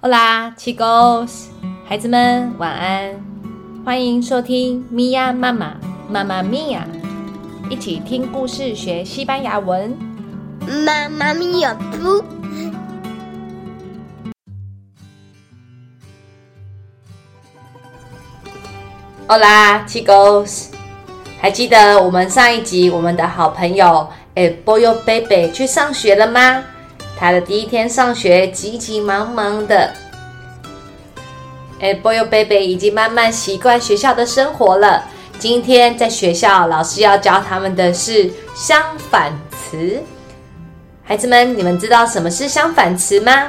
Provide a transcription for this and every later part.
Hola, chicos，孩子们晚安，欢迎收听咪呀妈妈妈妈咪呀，一起听故事学西班牙文。妈妈咪呀不，Hola, chicos，还记得我们上一集我们的好朋友诶 Boyo Baby 去上学了吗？他的第一天上学，急急忙忙的。哎，Boy Baby 已经慢慢习惯学校的生活了。今天在学校，老师要教他们的是相反词。孩子们，你们知道什么是相反词吗？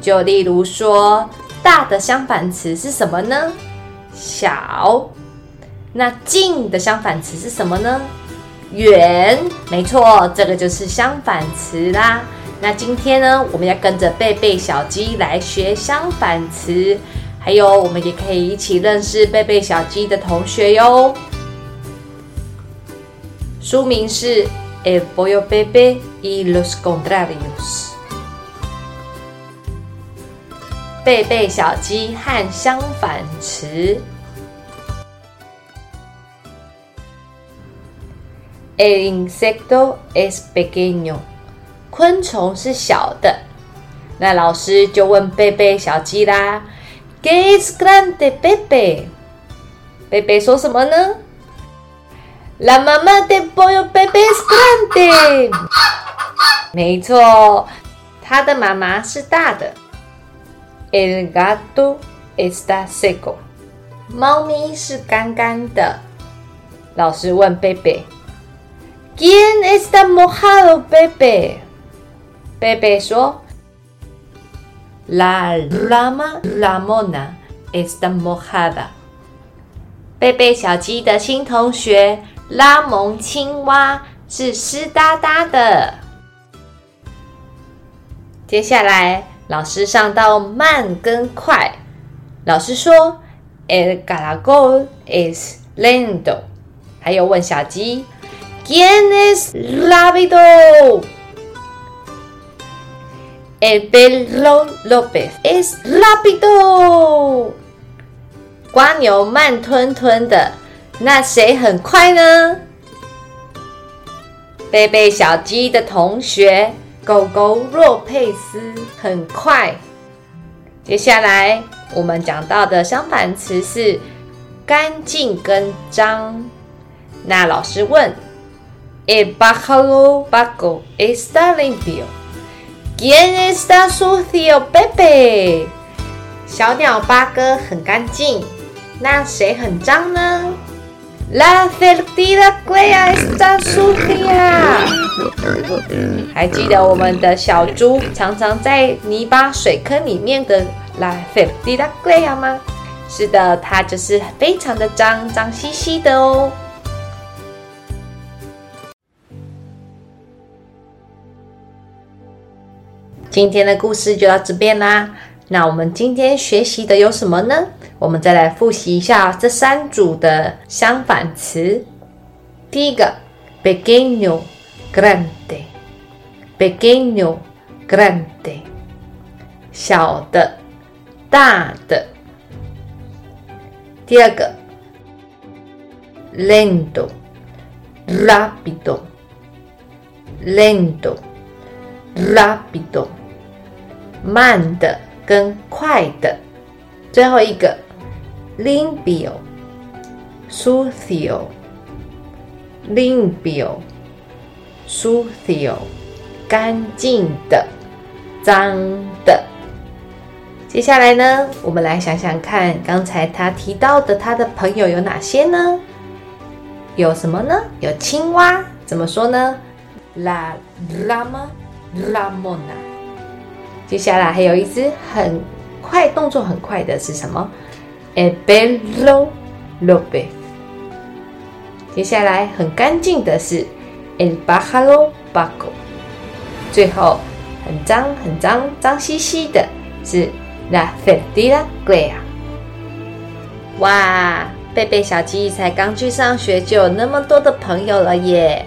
就例如说，大的相反词是什么呢？小。那近的相反词是什么呢？远。没错，这个就是相反词啦。那今天呢，我们要跟着贝贝小鸡来学相反词，还有我们也可以一起认识贝贝小鸡的同学哟。书名是《El pollo bebe y los contrarios》，贝贝小鸡和相反词。El insecto es pequeño。昆虫是小的，那老师就问贝贝小鸡啦：“¿Qué es grande, bebé？” 贝贝说什么呢？“La mamá de pollo bebé es grande。”没错，它的妈妈是大的。“El gato está seco。”猫咪是干干的。老师问贝贝：“¿Quién está mojado, bebé？” 贝贝说：“La lama, la mona está mojada。”贝贝小鸡的新同学拉蒙青蛙是湿哒哒的。接下来，老师上到慢跟快。老师说：“El gallego es lento。”还有问小鸡：“¿Quién es rápido？” El perro López es rápido。瓜牛慢吞吞的，那谁很快呢？贝贝小鸡的同学狗狗若佩斯很快。接下来我们讲到的相反词是干净跟脏。那老师问：El pájaro Paco está limpio？¿Quién está sucio, Pepe？小鸟八哥很干净，那谁很脏呢？La cerdita Clea está sucia。还记得我们的小猪常常在泥巴水坑里面的 La cerdita Clea 吗？是的，它就是非常的脏，脏兮兮的哦。今天的故事就到这边啦。那我们今天学习的有什么呢？我们再来复习一下这三组的相反词。第一个，pequeño grande，pequeño grande，小的、大的。第二个，lento，rápido，lento，rápido。慢的跟快的，最后一个，limpio，sucio，limpio，sucio，干净的，脏的。接下来呢，我们来想想看，刚才他提到的他的朋友有哪些呢？有什么呢？有青蛙，怎么说呢？La lama，la mona。接下来还有一只很快动作很快的是什么？El perro López。接下来很干净的是 El pájaro Paco。最后很脏很脏脏兮兮的是 La cerdita Clea。哇，贝贝小鸡才刚去上学就有那么多的朋友了耶！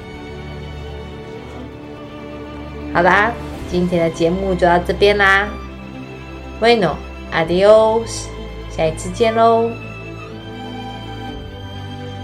好啦。今天的节目就到这边啦，Vino，adiós，下一次见喽。